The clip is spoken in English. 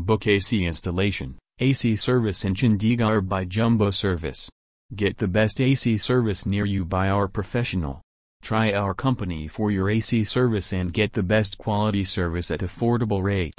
Book AC installation, AC service in Chandigarh by Jumbo Service. Get the best AC service near you by our professional. Try our company for your AC service and get the best quality service at affordable rate.